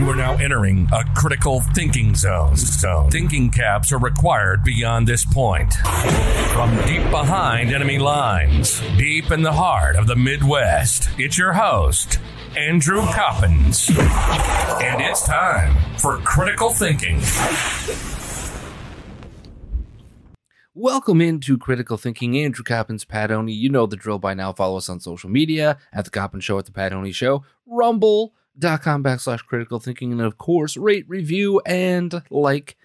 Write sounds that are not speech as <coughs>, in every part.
You are now entering a critical thinking zone. zone. Thinking caps are required beyond this point. From deep behind enemy lines, deep in the heart of the Midwest, it's your host, Andrew Coppins. And it's time for critical thinking. Welcome into Critical Thinking. Andrew Coppins, Pat. You know the drill by now. Follow us on social media at The Coppin Show, at The Pat Show, rumble.com backslash critical thinking, and of course, rate, review, and like,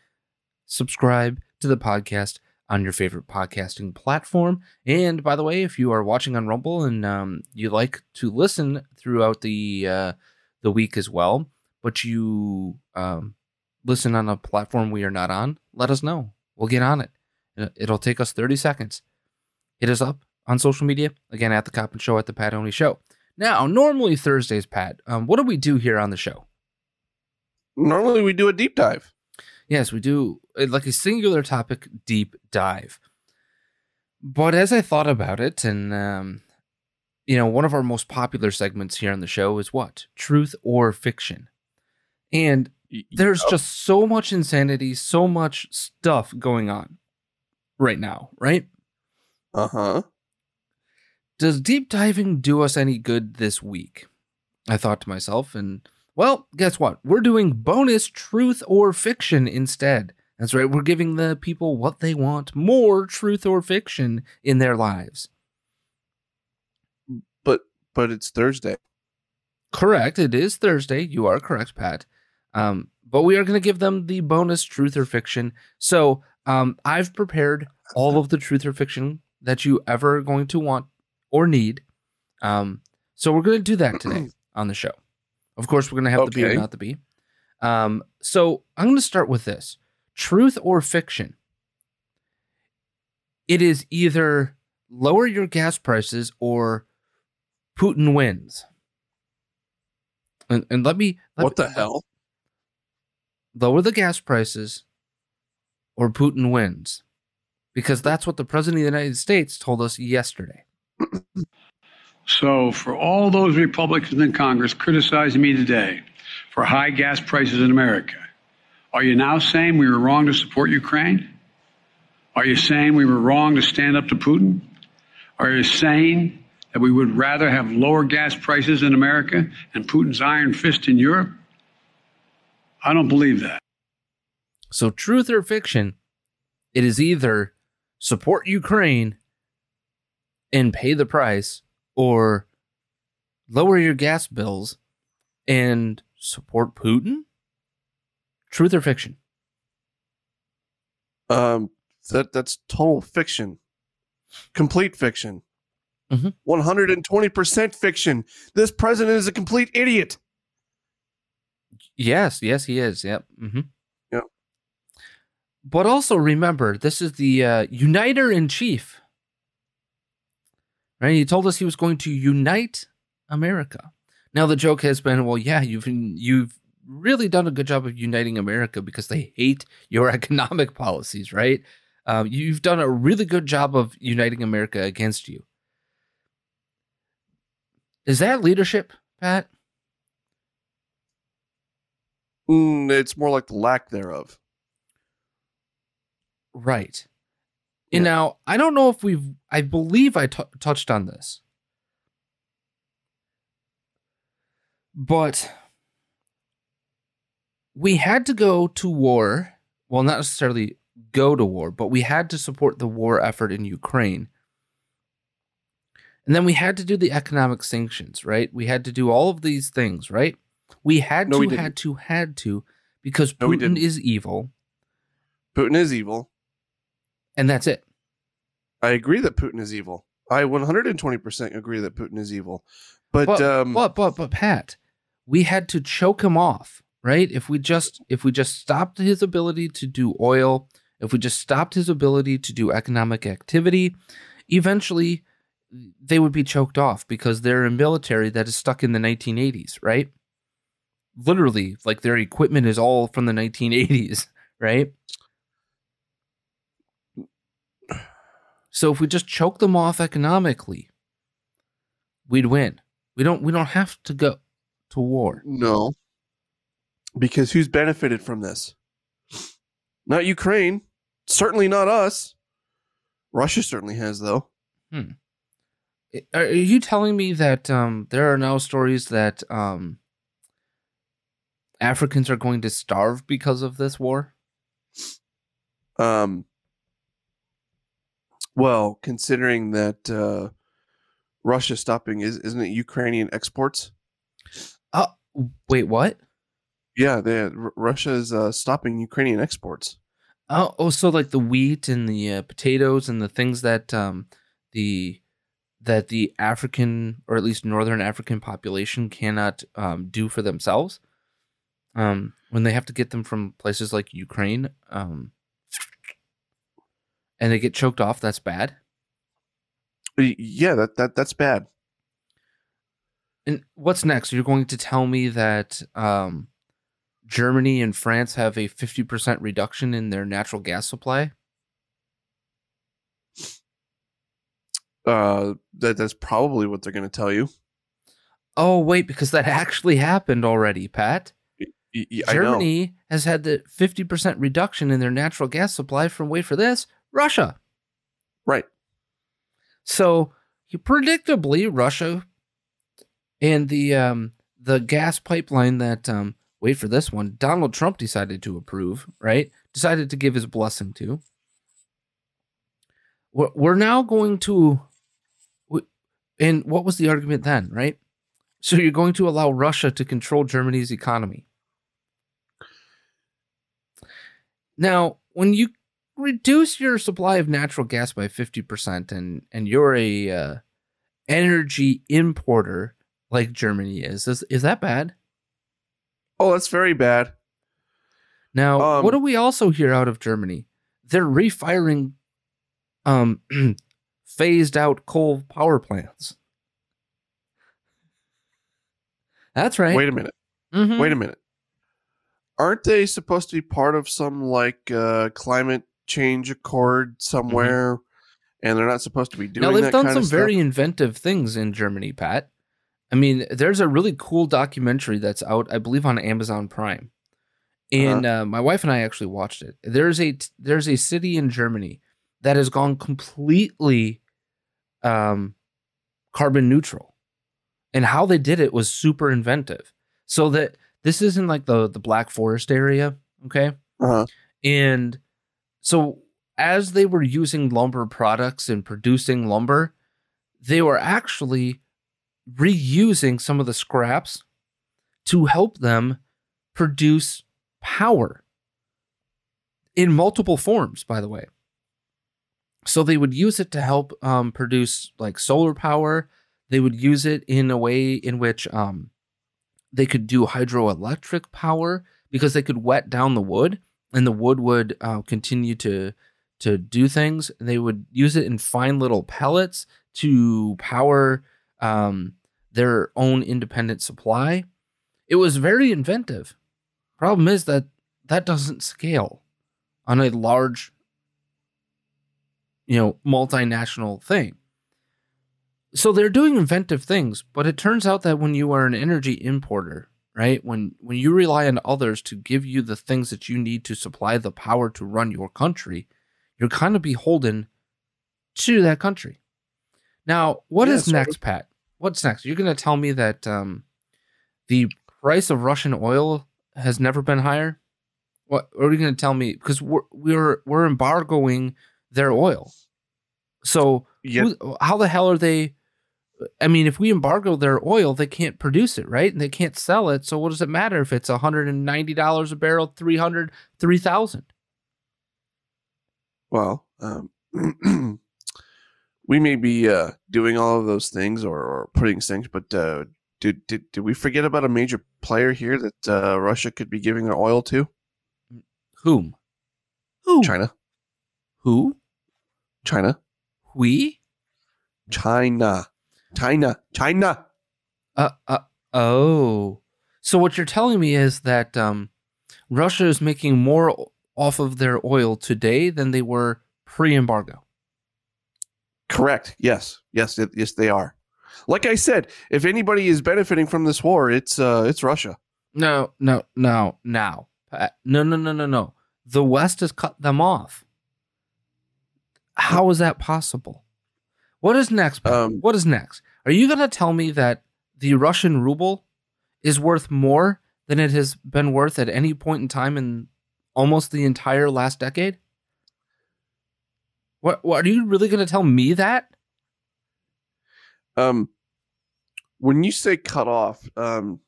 subscribe to the podcast on your favorite podcasting platform. And by the way, if you are watching on Rumble and um, you like to listen throughout the uh, the week as well, but you um, listen on a platform we are not on, let us know. We'll get on it. Uh, It'll take us 30 seconds. Hit us up on social media. Again, at the Coppin Show, at the Pat Only Show. Now, normally Thursdays, Pat, um, what do we do here on the show? Normally we do a deep dive. Yes, we do uh, like a singular topic deep dive. But as I thought about it, and um, you know, one of our most popular segments here on the show is what? Truth or fiction. And there's just so much insanity, so much stuff going on right now, right? Uh huh. Does deep diving do us any good this week? I thought to myself, and well, guess what? We're doing bonus truth or fiction instead. That's right, we're giving the people what they want more truth or fiction in their lives. But but it's Thursday. Correct, it is Thursday. You are correct, Pat. Um, but we are going to give them the bonus truth or fiction. So um, I've prepared all of the truth or fiction that you ever going to want or need. Um, so we're going to do that <clears throat> today on the show. Of course, we're going to have the B or not the B. Um, so I'm going to start with this truth or fiction. It is either lower your gas prices or Putin wins. And, and let me. Let What me- the hell? Lower the gas prices or Putin wins. Because that's what the President of the United States told us yesterday. So, for all those Republicans in Congress criticizing me today for high gas prices in America, are you now saying we were wrong to support Ukraine? Are you saying we were wrong to stand up to Putin? Are you saying that we would rather have lower gas prices in America and Putin's iron fist in Europe? I don't believe that. So, truth or fiction, it is either support Ukraine and pay the price, or lower your gas bills and support Putin? Truth or fiction? Um, that that's total fiction, complete fiction, Mhm. one hundred and twenty percent fiction. This president is a complete idiot. Yes, yes, he is. Yep. hmm Yep. But also remember, this is the uh, uniter in chief. Right? He told us he was going to unite America. Now the joke has been, well, yeah, you've you've really done a good job of uniting America because they hate your <laughs> economic policies, right? Um, you've done a really good job of uniting America against you. Is that leadership, Pat? Mm, it's more like the lack thereof. Right. Now, I don't know if we've, I believe I t- touched on this. But we had to go to war. Well, not necessarily go to war, but we had to support the war effort in Ukraine. And then we had to do the economic sanctions, right? We had to do all of these things, right? We had No, to, we had to, had to, because Putin didn't. is evil, Putin is evil. and that's it. I agree that Putin is evil. I 120% agree that Putin is evil. But, but, um, but but but Pat, we had to choke him off, right? If we just if we just stopped his ability to do oil, if we just stopped his ability to do economic activity, eventually they would be choked off because they're a military that is stuck in the 1980s, right? Literally, like their equipment is all from the 1980s, <laughs> right? So if we just choke them off economically, we'd win. We don't we don't have to go to war. no. Because who's benefited from this? Not Ukraine. Certainly not us. Russia certainly has, though. Are are you telling me that um, there are now stories that um, Africans are going to starve because of this war? Um, well, considering that uh, Russia stopping is isn't it Ukrainian exports? Oh, wait, what? Yeah, they, R- Russia is uh, stopping Ukrainian exports. Oh, oh, so like the wheat and the uh, potatoes and the things that um, the that the African or at least Northern African population cannot um, do for themselves. Um, when they have to get them from places like Ukraine, um, and they get choked off, that's bad. Yeah, that, that that's bad. And what's next? You're going to tell me that um, Germany and France have a 50% reduction in their natural gas supply? Uh, that that's probably what they're going to tell you. Oh, wait, because that <laughs> actually happened already, Pat. I know. Germany has had the 50% reduction in their natural gas supply from, wait for this, Russia. Right. So, predictably, Russia and the um, the gas pipeline that, um, wait for this one, Donald Trump decided to approve, right? Decided to give his blessing to. We're, we're now going to, and what was the argument then, right? So you're going to allow Russia to control Germany's economy. Now, when you reduce your supply of natural gas by 50% and and you're a uh, energy importer like Germany is, is is that bad? Oh, that's very bad. Now, Um, what do we also hear out of Germany? They're refiring um <clears throat> phased out coal power plants. That's right. Wait a minute. Mhm. Wait a minute. Aren't they supposed to be part of some like uh, climate change a chord somewhere? And they're not supposed to be doing that. now they've done some very inventive things in Germany, Pat. I mean, there's a really cool documentary that's out, I believe, on Amazon Prime, and uh my wife and I actually watched it. There's a there's a city in Germany that has gone completely um, carbon neutral, and how they did it was super inventive. So that this isn't like the the Black Forest area, okay? Uh-huh. And so as they were using lumber products and producing lumber, they were actually reusing some of the scraps to help them produce power in multiple forms, by the way. So they would use it to help um, produce like solar power. They would use it in a way in which um, they could do hydroelectric power because they could wet down the wood and the wood would uh, continue to to do things. They would use it in fine little pellets to power um, their own independent supply. It was very inventive. Problem is that that doesn't scale on a large, you know, multinational thing. So they're doing inventive things, but it turns out that when you are an energy importer, right? When when you rely on others to give you the things that you need to supply the power to run your country, you're kind of beholden to that country. Now, what Yeah, is sort next, Pat? What's next? You're going to tell me that um, the price of Russian oil has never been higher? What, what are you going to tell me? Because we're we're we're embargoing their oil. So Yeah. who, how the hell are they? I mean, if we embargo their oil, they can't produce it, right? And they can't sell it. So what does it matter if it's $190 a barrel, 300, 3000? Well, um, <clears throat> we may be uh, doing all of those things or, or putting things, but uh, did, did did we forget about a major player here that uh, Russia could be giving their oil to? Whom? Who? China. Who? China. We? China. China. China. Uh, uh, oh. So what you're telling me is that um, Russia is making more off of their oil today than they were pre-embargo. Correct. Yes. Yes. it- yes, they are. Like I said, if anybody is benefiting from this war, it's uh, it's Russia. No, no, no, now. Uh, No, no, no, no, no. The West has cut them off. How is that possible? What is next? Um, what is next? Are you going to tell me that the Russian ruble is worth more than it has been worth at any point in time in almost the entire last decade? What, what are you really going to tell me that? Um, when you say cut off, um,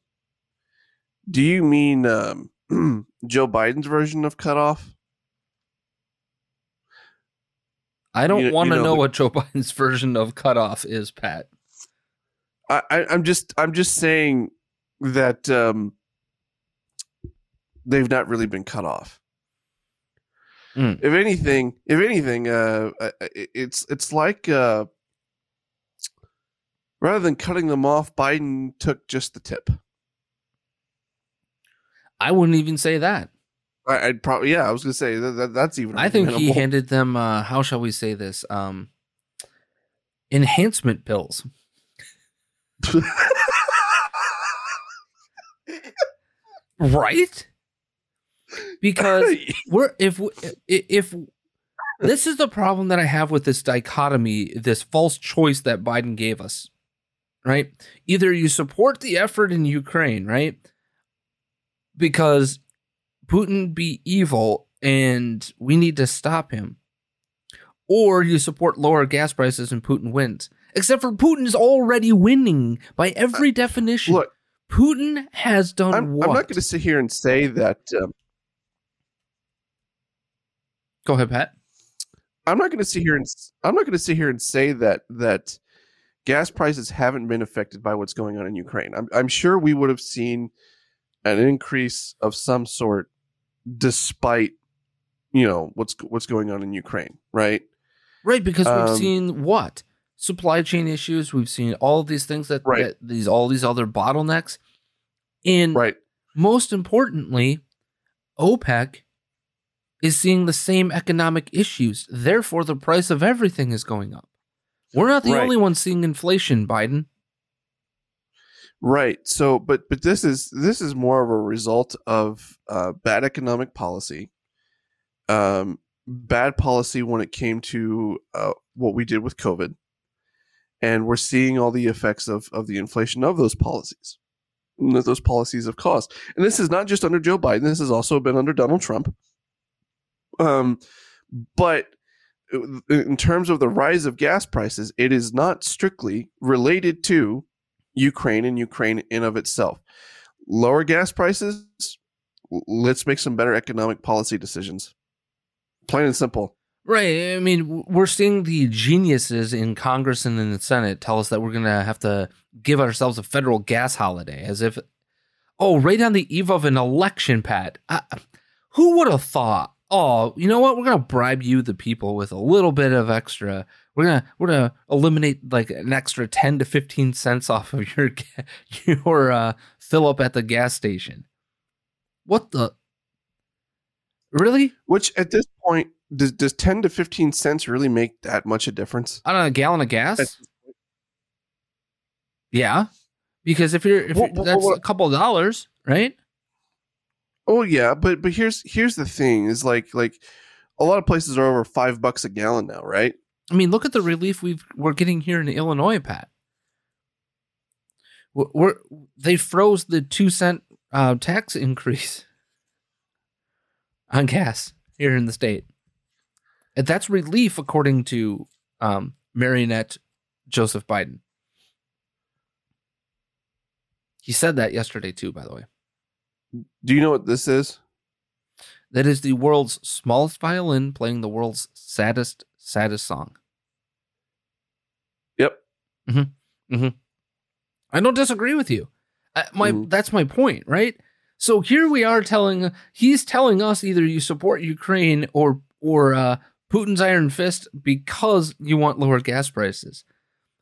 do you mean um, <clears throat> Joe Biden's version of cut off? I don't You- you want to know know the- what Joe <laughs> Biden's version of cutoff is, Pat. I, I, I'm just I'm just saying that um, they've not really been cut off. Mm. If anything, if anything, uh, it's it's like uh, rather than cutting them off, Biden took just the tip. I wouldn't even say that. I, I'd probably yeah, I was gonna say that, that that's even. I think he handed them uh how shall we say this? Um enhancement pills. right? Because <laughs> we're if we- if this is the problem that I have with this dichotomy, this false choice that Biden gave us. Right? Either you support the effort in Ukraine, right? Because Putin be evil and we need to stop him. Or you support lower gas prices and Putin wins. Except for Putin's already winning by every definition. Look, Putin has done I'm, what? I'm not going to sit here and say that. Um, Go ahead, Pat. I'm not going to sit here and I'm not going to sit here and say that that gas prices haven't been affected by what's going on in Ukraine. I'm I'm sure we would have seen an increase of some sort despite you know what's what's going on in Ukraine, right? Right, because we've Um, seen what? Supply chain issues. We've seen all these things that, Right. that these all these other bottlenecks. And Right. most importantly, OPEC is seeing the same economic issues. Therefore, the price of everything is going up. We're not the Right. only ones seeing inflation, Biden. Right. So, but but this is this is more of a result of uh, bad economic policy, um, bad policy when it came to uh, what we did with COVID, and we're seeing all the effects of of the inflation of those policies, that those policies have caused. And this is not just under Joe Biden. This has also been under Donald Trump. Um, but in terms of the rise of gas prices, it is not strictly related to Ukraine and Ukraine in of itself. Lower gas prices, let's make some better economic policy decisions. Plain and simple. Right. I mean, we're seeing the geniuses in Congress and in the Senate tell us that we're going to have to give ourselves a federal gas holiday as if, oh, right on the eve of an election, Pat. I, who would have thought? Oh, you know what? We're going to bribe you, the people, with a little bit of extra, we're gonna we're gonna eliminate like an extra ten to fifteen cents off of your <laughs> your uh, fill up at the gas station. What the? Really? Which at this point does does ten to fifteen cents really make that much a difference? I don't a gallon of gas? That's- yeah, because if you're, if Well, you're well, that's well, a couple of dollars, right? Oh yeah, but but here's here's the thing: is like like a lot of places are over five bucks a gallon now, right? I mean, look at the relief we've we're getting here in Illinois, Pat. We're, we're they froze the two cent uh, tax increase on gas here in the state, and that's relief according to um, marionette Joseph Biden. He said that yesterday too, by the way. Do you know what this is? That is the world's smallest violin playing the world's saddest, saddest song. Yep. Hmm. Hmm. I don't disagree with you. I, my that's my point, right? So here we are telling he's telling us either you support Ukraine or or uh, Putin's iron fist because you want lower gas prices,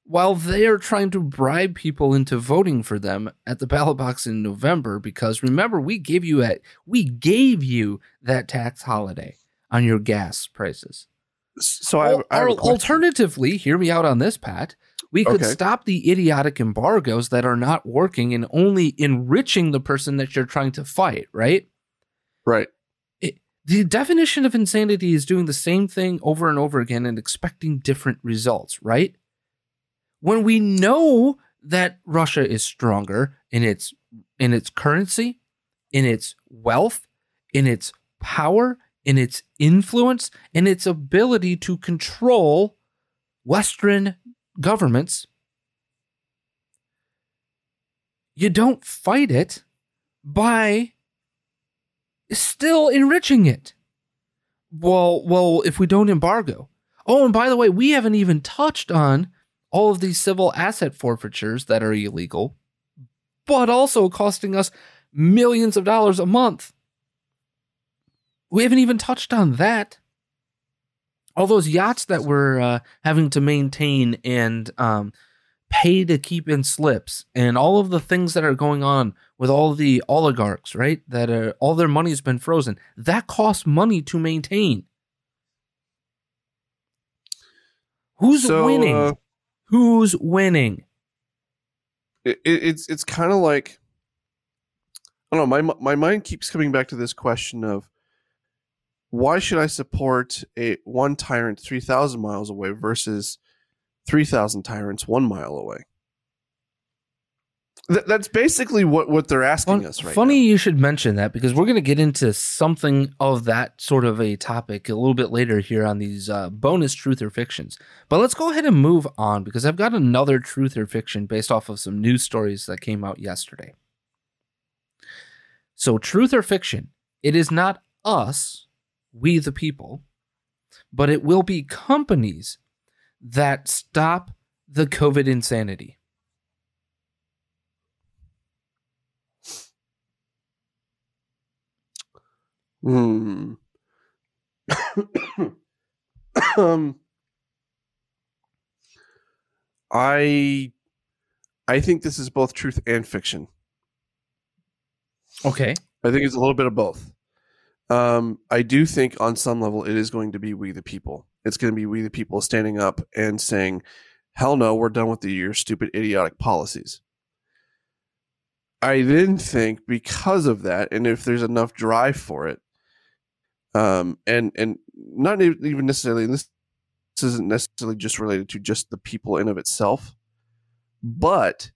while they are trying to bribe people into voting for them at the ballot box in November. Because remember, we gave you a we gave you that tax holiday on your gas prices. So I, I have a al- question. alternatively, hear me out on this, Pat. We could Okay. stop the idiotic embargoes that are not working and only enriching the person that you're trying to fight, right? right. It, the definition of insanity is doing the same thing over and over again and expecting different results, right? When we know that Russia is stronger in its in its currency, in its wealth, in its power, in its influence, and its ability to control Western governments, you don't fight it by still enriching it. Well, well, if we don't embargo. Oh, and by the way, we haven't even touched on all of these civil asset forfeitures that are illegal, but also costing us millions of dollars a month. We haven't even touched on that. All those yachts that we're uh, having to maintain and um, pay to keep in slips, and all of the things that are going on with all the oligarchs, right? That are, all their money's been frozen. That costs money to maintain. Who's So, winning? uh, Who's winning? it, it- it's it's kind of like I don't know. My my mind keeps coming back to this question of why should I support a one tyrant three thousand miles away versus three thousand tyrants one mile away? Th- that's basically what what they're asking Fun- us right funny now. you should mention that because we're going to get into something of that sort of a topic a little bit later here on these uh, bonus truth or fictions. But let's go ahead and move on because I've got another truth or fiction based off of some news stories that came out yesterday. So, truth or fiction, it is not us, we the people, but it will be companies that stop the COVID insanity. Hmm. <coughs> um, I I think this is both truth and fiction. Okay. I think it's a little bit of both. Um, I do think on some level it is going to be we the people. It's going to be we the people standing up and saying, "Hell no, we're done with the, your stupid, idiotic policies." I then think because of that, and if there's enough drive for it, um, and and not even necessarily, this, this isn't necessarily just related to just the people in of itself, but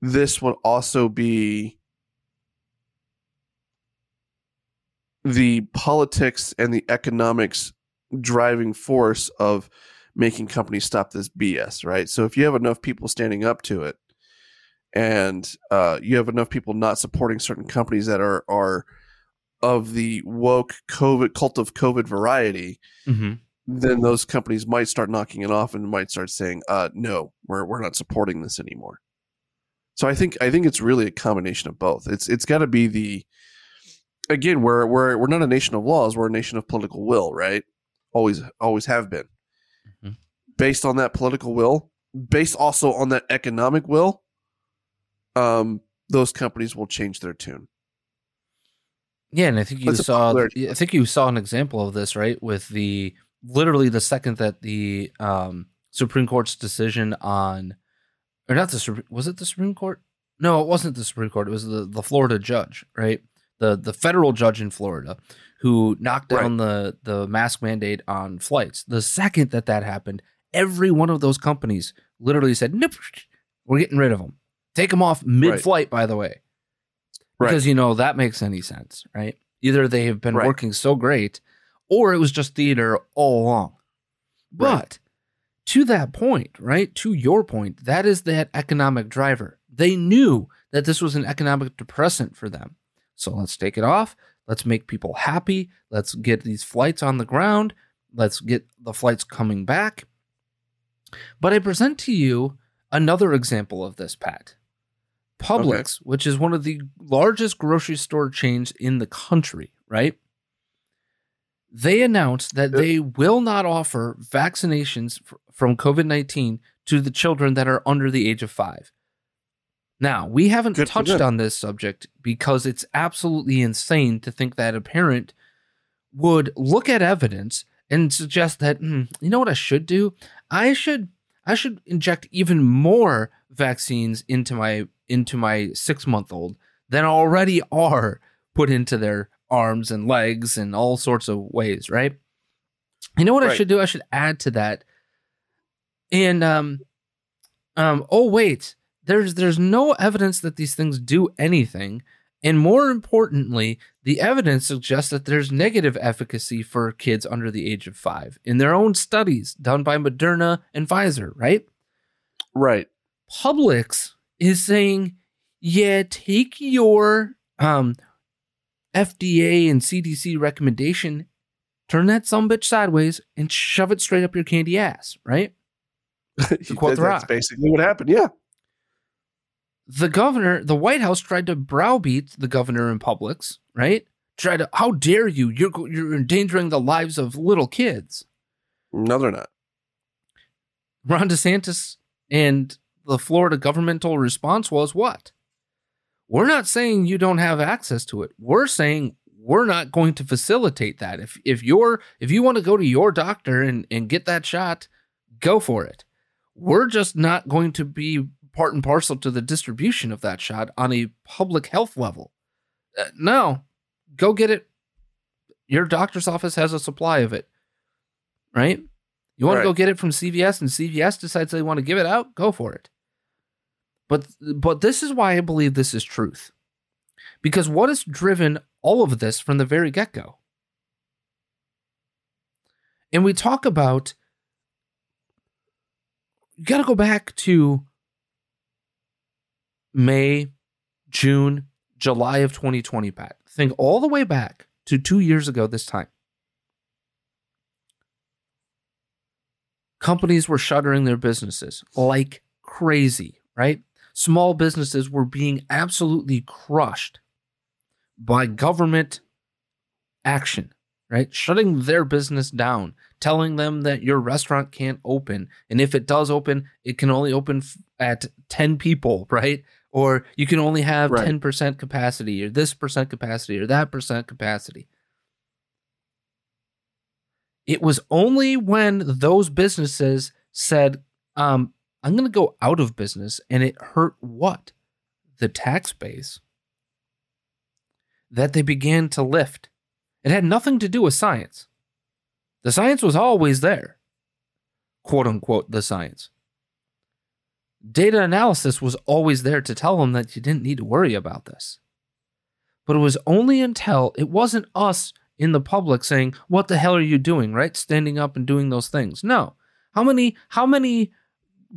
this would also be the politics and the economics driving force of making companies stop this BS, right? So if you have enough people standing up to it, and uh, you have enough people not supporting certain companies that are are of the woke COVID cult of COVID variety, Mm-hmm. then those companies might start knocking it off and might start saying, uh, "No, we're we're not supporting this anymore." So I think I think it's really a combination of both. It's it's got to be the again we're we're we're not a nation of laws. We're a nation of political will, right? Always always have been. Mhm. based on that political will, based also on that economic will, um, those companies will change their tune. Yeah, and I think you That's saw. I think you saw an example of this, right? With the literally the second that the um, Supreme Court's decision on, or not the was it the Supreme Court? No, it wasn't the Supreme Court. It was the the Florida judge, right? The the federal judge in Florida who knocked down the the mask mandate on flights. The second that that happened, every one of those companies literally said, "Nope, we're getting rid of them. Take them off mid-flight." By the way, because you know that makes any sense, right? Either they have been Right. working so great, or it was just theater all along. But to that point, right? To your point, that is that economic driver. They knew that this was an economic depressant for them. So let's take it off. Let's make people happy. Let's get these flights on the ground. Let's get the flights coming back. But I present to you another example of this, Pat. Publix, which is one of the largest grocery store chains in the country, right? They announced that uh, they will not offer vaccinations from COVID 19 to the children that are under the age of five. Now, we haven't Good touched on this subject because it's absolutely insane to think that a parent would look at evidence and suggest that "Hmm, you know what I should do? I should I should inject even more vaccines into my into my 6-month-old than already are put into their arms and legs and all sorts of ways, right? You know what I should do? I should add to that. And um um oh wait, there's there's no evidence that these things do anything. And more importantly, the evidence suggests that there's negative efficacy for kids under the age of five in their own studies done by Moderna and Pfizer, right? Right. Publix is saying, yeah, take your um, FDA and CDC recommendation, turn that some bitch sideways, and shove it straight up your candy ass, right? <laughs> To quote The That's Rock. basically what happened. Yeah. The governor, the White House tried to browbeat the governor in Publix, right? Tried to, how dare you? You're you're endangering the lives of little kids. No, they're not. Ron DeSantis and the Florida governmental response was what? We're not saying you don't have access to it. We're saying we're not going to facilitate that. If if you're if you want to go to your doctor and, and get that shot, go for it. We're just not going to be part and parcel to the distribution of that shot on a public health level. Uh, no, go get it. Your doctor's office has a supply of it, right? You want Right. to go get it from CVS, and CVS decides they want to give it out. Go for it. But but this is why I believe this is truth, because what has driven all of this from the very get go. And we talk about you got to go back to May, June, July of 2020, Pat. Think all the way back to two years ago this time. Companies were shuttering their businesses like crazy, right? Small businesses were being absolutely crushed by government action, right? Shutting their business down, telling them that your restaurant can't open. And if it does open, it can only open at 10 people, <laughs> right? Or you can only have Right. 10% capacity or this percent capacity or that percent capacity. It was only when those businesses said, um, I'm going to go out of business and it hurt what? The tax base that they began to lift. It had nothing to do with science. The science was always there, quote unquote, the science. Data analysis was always there to tell them that you didn't need to worry about this. But it was only until it wasn't us in the public saying, "What the hell are you doing?" right? Standing up and doing those things. No. How many how many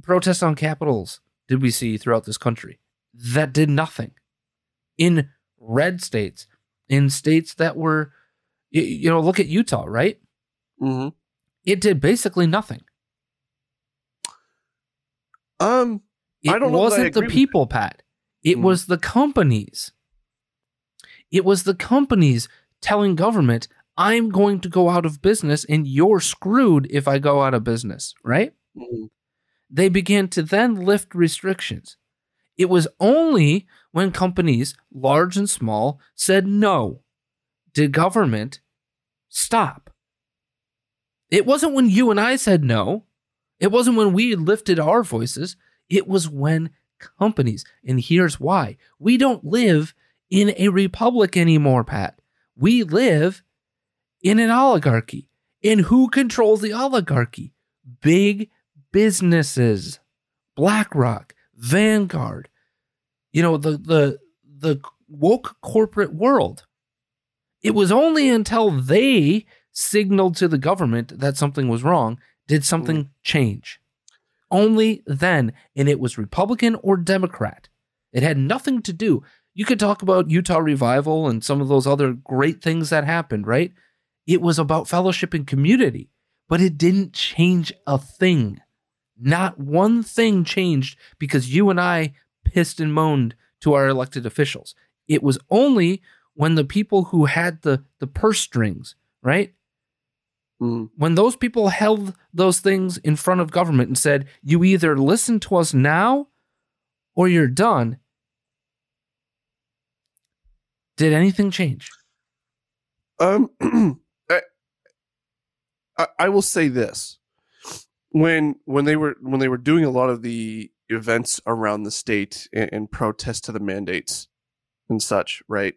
protests on capitals did we see throughout this country that did nothing? In red states, in states that were you know, look at Utah, right? hmm It did basically nothing. Um, It I don't know wasn't the people, Pat. It Mm. was the companies. It was the companies telling government, I'm going to go out of business and you're screwed if I go out of business, right? Mhm. they began to then lift restrictions. It was only when companies, large and small, said no did government stop. It wasn't when you and I said no. It wasn't when we lifted our voices. It was when companies, and here's why we don't live in a republic anymore, Pat. We live in an oligarchy. And who controls the oligarchy? Big businesses. BlackRock, Vanguard, you know, the the the woke corporate world. It was only until they signaled to the government that something was wrong did mm. something change. Only then, and it was Republican or Democrat. It had nothing to do. You could talk about Utah revival and some of those other great things that happened, right? It was about fellowship and community, but it didn't change a thing. Not one thing changed because you and I pissed and moaned to our elected officials. It was only when the people who had the, the purse strings, right? Mhm. When those people held those things in front of government and said, you either listen to us now or you're done, did anything change? Um, <clears throat> I, I- will say this: when when they were when they were doing a lot of the events around the state and, and protest to the mandates and such, right?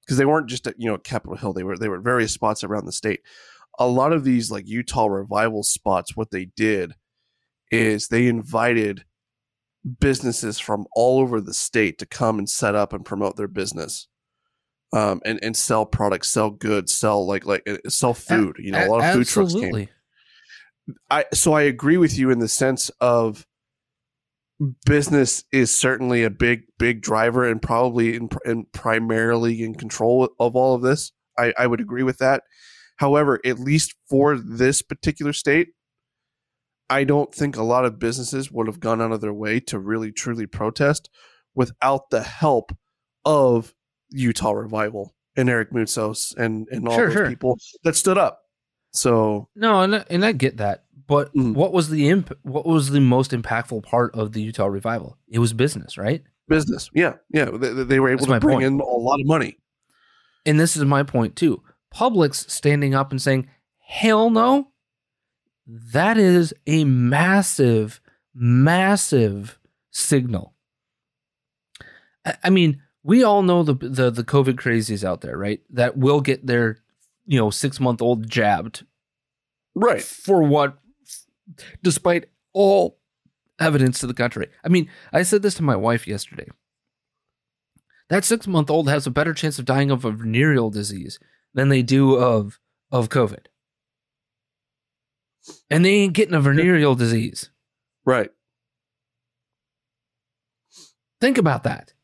Because they weren't just at you know Capitol Hill; they were they were at various spots around the state. A lot of these like Utah revival spots, what they did is they invited businesses from all over the state to come and set up and promote their business um, and and sell products, sell goods, sell like like uh, sell food. You know, a lot of food trucks came. I so I agree with you in the sense of business is certainly a big big driver and probably in, in primarily in control of all of this. I, I would agree with that. However, at least for this particular state, I don't think a lot of businesses would have gone out of their way to really truly protest without the help of Utah Revival and Eric Moutsos and and all Sure, those sure. people that stood up. So No, and I- and I get that, but Mm. what was the imp- What was the most impactful part of the Utah revival? It was business, right? business, yeah, yeah, they, they were able That's to bring point. in a lot of money. And this is my point too. Publix standing up and saying, "Hell no," that is a massive, massive signal. I, I mean, we all know the the the COVID crazies out there, right? That will get their you know six month old jabbed Right. for what despite all evidence to the contrary i mean i said this to my wife yesterday that six month old has a better chance of dying of a venereal disease than they do of of covid. And they ain't getting a venereal disease. Right. think about that.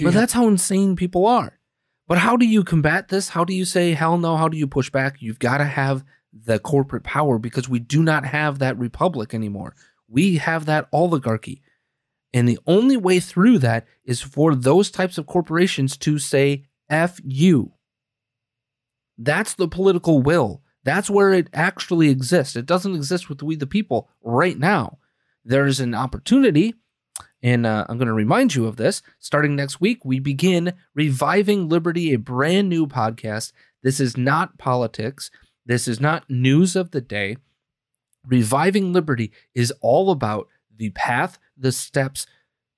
But that's how insane people are. But how do you combat this? How do you say hell no how do you push back? You've got to have the corporate power because we do not have that republic anymore. We have that oligarchy. And the only way through that is for those types of corporations to say f you that's the political will that's where it actually exists it doesn't exist with we the people right now there's an opportunity and uh, I'm going to remind you of this. Starting next week, we begin Reviving Liberty, a brand new podcast. This is not politics. This is not news of the day. Reviving Liberty is all about the path, the steps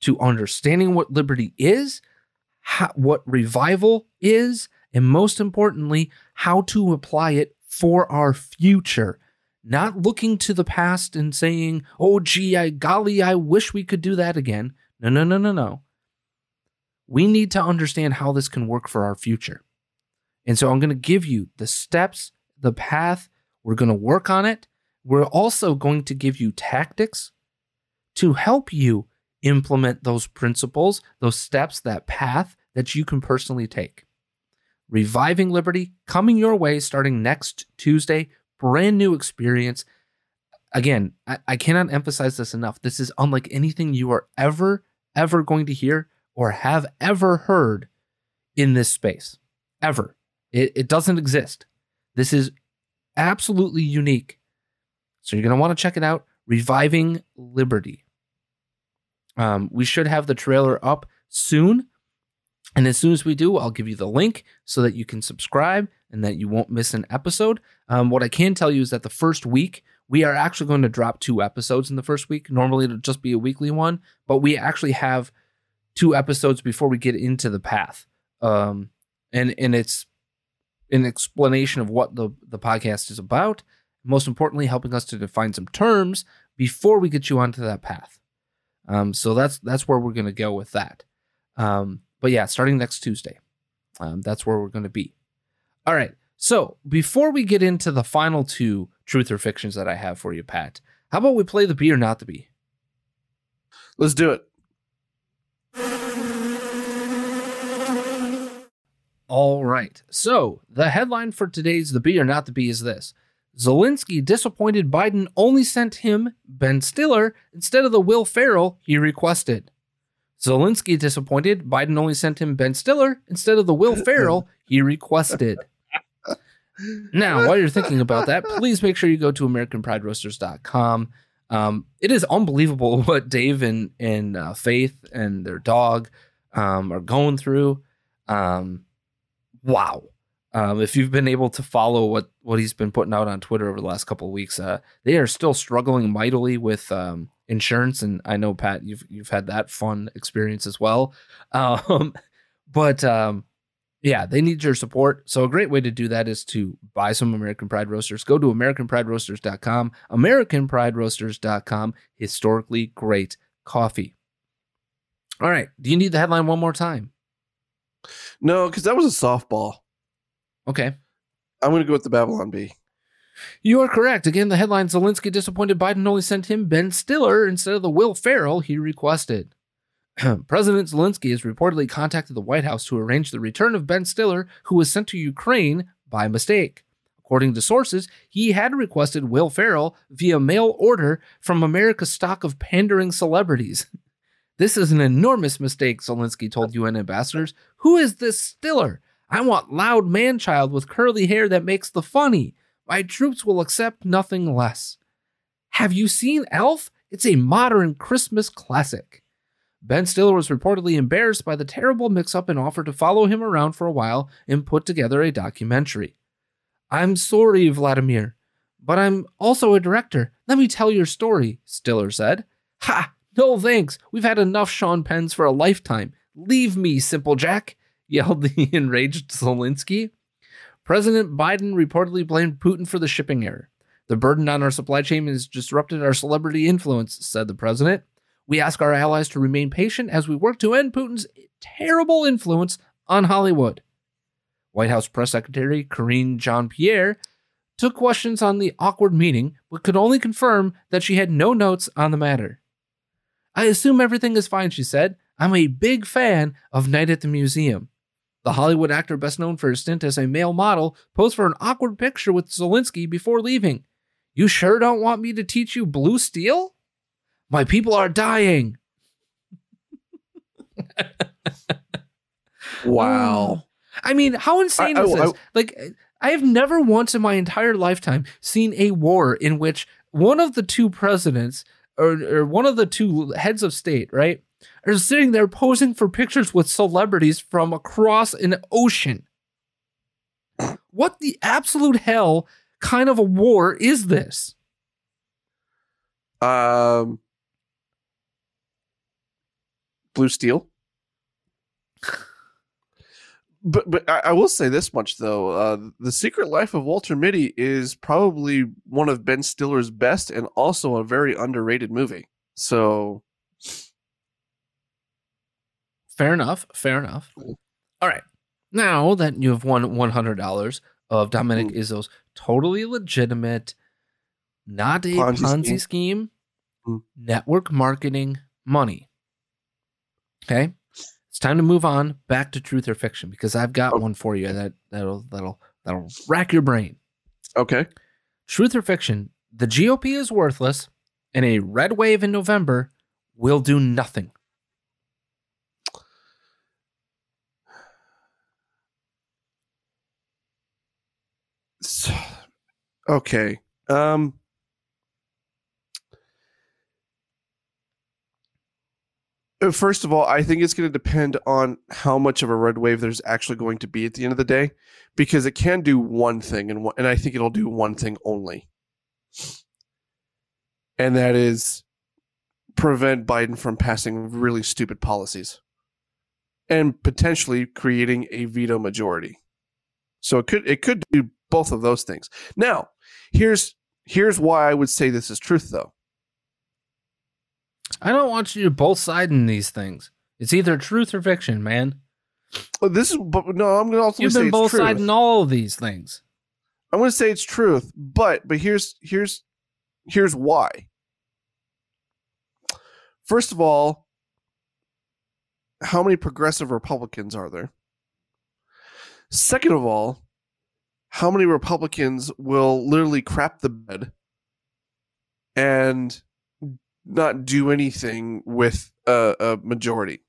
to understanding what liberty is, how, what revival is, and most importantly, how to apply it for our future not looking to the past and saying, "Oh, gee, I golly, I wish we could do that again." No, no, no, no, no. We need to understand how this can work for our future. And so I'm going to give you the steps, the path. We're going to work on it. We're also going to give you tactics to help you implement those principles, those steps, that path that you can personally take. Reviving Liberty coming your way starting next Tuesday brand new experience. Again, I, I cannot emphasize this enough. This is unlike anything you are ever, ever going to hear or have ever heard in this space. Ever. It, it doesn't exist. This is absolutely unique. So you're going to want to check it out. Reviving Liberty. Um, we should have the trailer up soon. And as soon as we do, I'll give you the link so that you can subscribe and that you won't miss an episode. Um, what I can tell you is that the first week, we are actually going to drop two episodes in the first week. Normally, it'll just be a weekly one, but we actually have two episodes before we get into the path. Um, and and it's an explanation of what the the podcast is about. Most importantly, helping us to define some terms before we get you onto that path. Um, so that's that's where we're going to go with that. Um, but yeah, starting next Tuesday, um, that's where we're going to be. All right. So before we get into the final two truth or fictions that I have for you, Pat, how about we play the be or not the be? Let's do it. All right. So the headline for today's The Be or Not the Be is this Zelensky disappointed Biden only sent him Ben Stiller instead of the Will Ferrell he requested. Zelensky disappointed Biden only sent him Ben Stiller instead of the Will <laughs> Ferrell he requested. Now, while you're thinking about that, please make sure you go to AmericanPrideRoasters.com. Um, it is unbelievable <laughs> what Dave and, and uh, Faith and their dog um, are going through. Um, wow. Um, if you've been able to follow what what he's been putting out on Twitter over the last couple of weeks, uh, they are still struggling mightily with um, insurance, and I know Pat, you've you've had that fun experience as well. <laughs> Um, but um, yeah, they need your support. So a great way to do that is to buy some American Pride Roasters. Go to AmericanPrideRoasters.com. AmericanPrideRoasters.com. Historically great coffee. All right. Do you need the headline one more time? No, because that was a softball. Okay. I'm going to go with the Babylon Bee. You are correct. Again, the headline Zelensky disappointed Biden only sent him Ben Stiller instead of the Will Ferrell he requested. <clears throat> President Zelensky has reportedly contacted the White House to arrange the return of Ben Stiller, who was sent to Ukraine by mistake. According to sources, he had requested Will Ferrell via mail order from America's stock of pandering celebrities. <laughs> This is an enormous mistake, Zelensky told UN ambassadors. Who is this Stiller? I want loud man child with curly hair that makes the funny. My troops will accept nothing less. Have you seen Elf? It's a modern Christmas classic. Ben Stiller was reportedly embarrassed by the terrible mix up and offered to follow him around for a while and put together a documentary. I'm sorry, Vladimir, but I'm also a director. Let me tell your story, Stiller said. Ha! No thanks. We've had enough Sean Penns for a lifetime. Leave me, Simple Jack, yelled the <laughs> enraged Zelensky. President Biden reportedly blamed Putin for the shipping error. The burden on our supply chain has disrupted our celebrity influence, said the president. We ask our allies to remain patient as we work to end Putin's terrible influence on Hollywood. White House Press Secretary Karine Jean Pierre took questions on the awkward meeting, but could only confirm that she had no notes on the matter. I assume everything is fine, she said. I'm a big fan of Night at the Museum. The Hollywood actor, best known for his stint as a male model, posed for an awkward picture with Zelensky before leaving. You sure don't want me to teach you blue steel? My people are dying. <laughs> Wow. Oh. I mean, how insane I- is I- this? like, I have never once in my entire lifetime seen a war in which one of the two presidents or, or one of the two heads of state, right, are sitting there posing for pictures with celebrities from across an ocean. What the absolute hell kind of a war is this? Um, Blue Steel. <laughs> But but I, I will say this much though: uh, the Secret Life of Walter Mitty is probably one of Ben Stiller's best, and also a very underrated movie. So Fair enough. Fair enough. All right. Now that you have won one hundred dollars of Dominic Mm. Izzo's totally legitimate, not a Ponzi Ponzi, scheme. scheme, Mm. network marketing money. Okay, it's time to move on back to truth or fiction because I've got Oh. one for you that that'll that'll that'll rack your brain. okay, Truth or fiction? The GOP is worthless, and a red wave in November will do nothing. okay. Um, uh, first of all, I think it's going to depend on how much of a red wave there's actually going to be at the end of the day, because it can do one thing, and one, and I think it'll do one thing only, and that is prevent Biden from passing really stupid policies, and potentially creating a veto majority. So it could it could do both of those things. Now, here's here's why I would say this is truth, though. I don't want you to both side in these things. It's either truth or fiction, man. Well, this is, but no, I'm going to also You've say been both side in all of these things. I'm going to say it's truth, but but here's here's here's why. First of all, how many progressive Republicans are there? Second of all, how many Republicans will literally crap the bed and not do anything with a, a majority?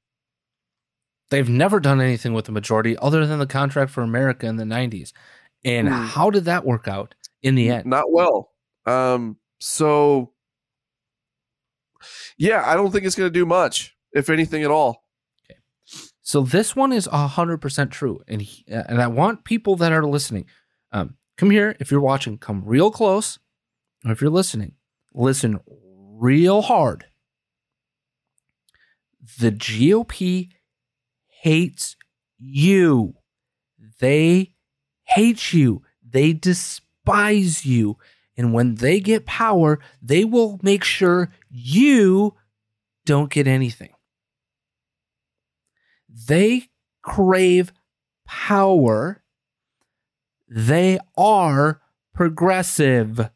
They've never done anything with the majority other than the contract for America in the 90s. And Hmm. how did that work out in the end? Not well. Um, so yeah, I don't think it's going to do much, if anything at all. Okay. So this one is hundred percent true, and he, and I want people that are listening, um, come here. If you're watching, come real close, or if you're listening, listen real hard. The GOP hates you. They hate you. They despise you. And when they get power, they will make sure you don't get anything. They crave power. They are progressive.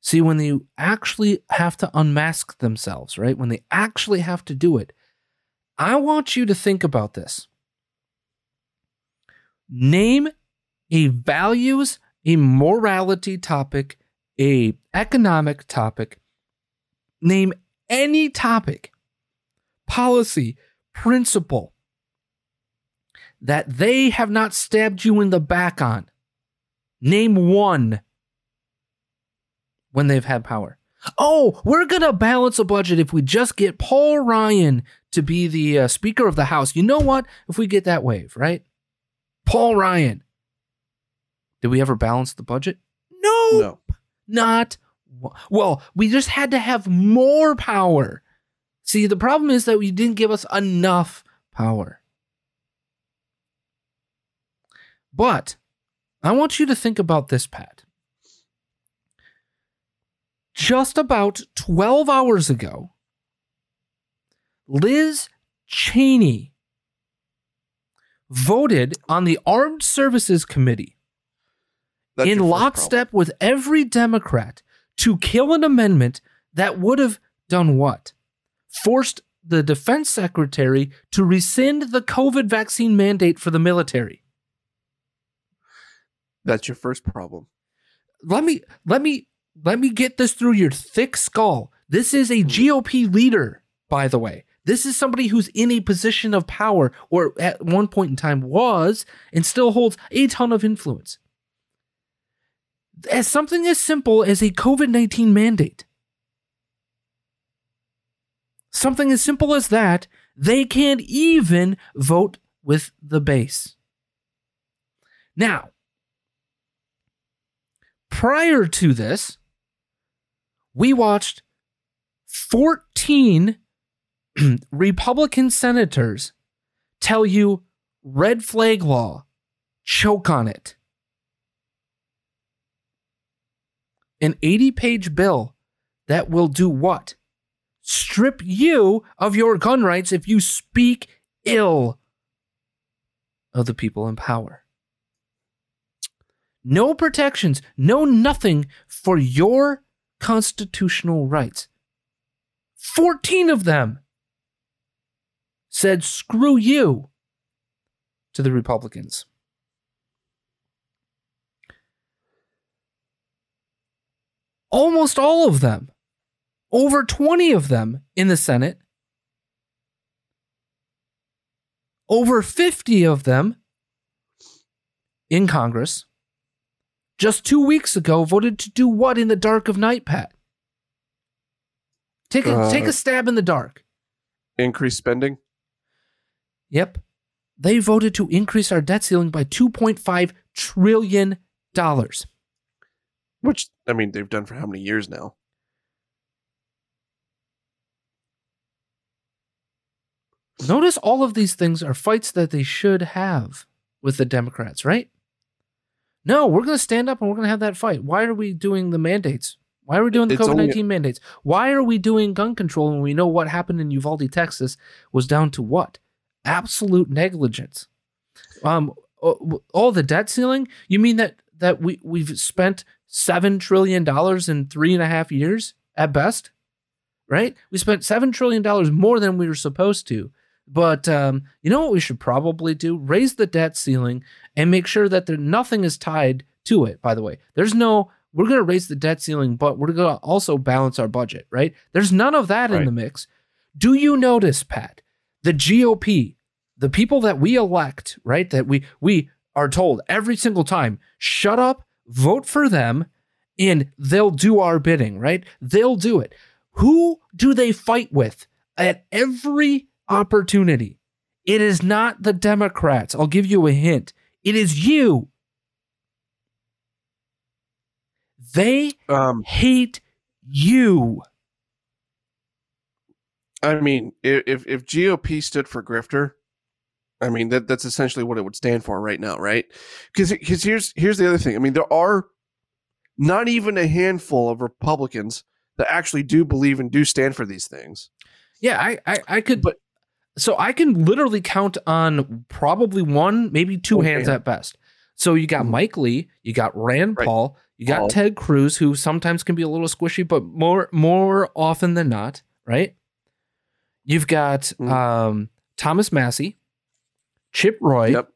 See, when you actually have to unmask themselves, right? When they actually have to do it, I want you to think about this. Name a values, a morality topic, a economic topic. Name any topic, policy, principle that they have not stabbed you in the back on. Name one when they've had power. Oh, we're going to balance a budget if we just get Paul Ryan to be the uh, Speaker of the House. You know what? If we get that wave, right? Paul Ryan. Did we ever balance the budget? No. No. Not well, we just had to have more power. See, the problem is that we didn't give us enough power. But I want you to think about this, Pat. Just about 12 hours ago, Liz Cheney voted on the Armed Services Committee That's in lockstep with every Democrat to kill an amendment that would have done what? Forced the defense secretary to rescind the COVID vaccine mandate for the military. That's your first problem. Let me let me let me get this through your thick skull. This is a hmm. GOP leader, by the way. This is somebody who's in a position of power, or at one point in time was, and still holds a ton of influence. As something as simple as a COVID 19 mandate. Something as simple as that, they can't even vote with the base. Now, prior to this, we watched 14 <clears throat> Republican senators tell you red flag law, choke on it. An 80 page bill that will do what? Strip you of your gun rights if you speak ill of the people in power. No protections, no nothing for your constitutional rights. 14 of them said, screw you to the Republicans. Almost all of them, over 20 of them in the Senate, over 50 of them in Congress, just two weeks ago voted to do what in the dark of night, Pat? Take a Uh, take a stab in the dark. Increased spending. Yep. They voted to increase our debt ceiling by 2.5 trillion dollars. Which I mean, they've done for how many years now? Notice all of these things are fights that they should have with the Democrats, right? No, we're going to stand up and we're going to have that fight. Why are we doing the mandates? Why are we doing the COVID only- 19 mandates? Why are we doing gun control when we know what happened in Uvalde, Texas was down to what? Absolute negligence. Um, all all the debt ceiling? You mean that that we we've spent seven trillion dollars in three and a half years at best? Right? We spent seven trillion dollars more than we were supposed to. But um, you know what we should probably do? Raise the debt ceiling and make sure that there nothing is tied to it. By the way, there's no we're going to raise the debt ceiling, but we're going to also balance our budget. Right? There's none of that in the mix. Do you notice, Pat? The GOP, the people that we elect, right? That we we are told every single time, shut up, vote for them, and they'll do our bidding, right? They'll do it. Who do they fight with at every opportunity? It is not the Democrats. I'll give you a hint. It is you. They Um, hate you. I mean, if if GOP stood for grifter, I mean that that's essentially what it would stand for right now, right? Because because here's here's the other thing. I mean, there are not even a handful of Republicans that actually do believe and do stand for these things. Yeah, I, I, I could, But- so I can literally count on probably one, maybe two One hands at best. So you got Mhm. Mike Lee, you got Rand Right. Paul, you got Paul. Ted Cruz, who sometimes can be a little squishy, but more more often than not, right? You've got Mhm. um, Thomas Massie, Chip Roy, Yep.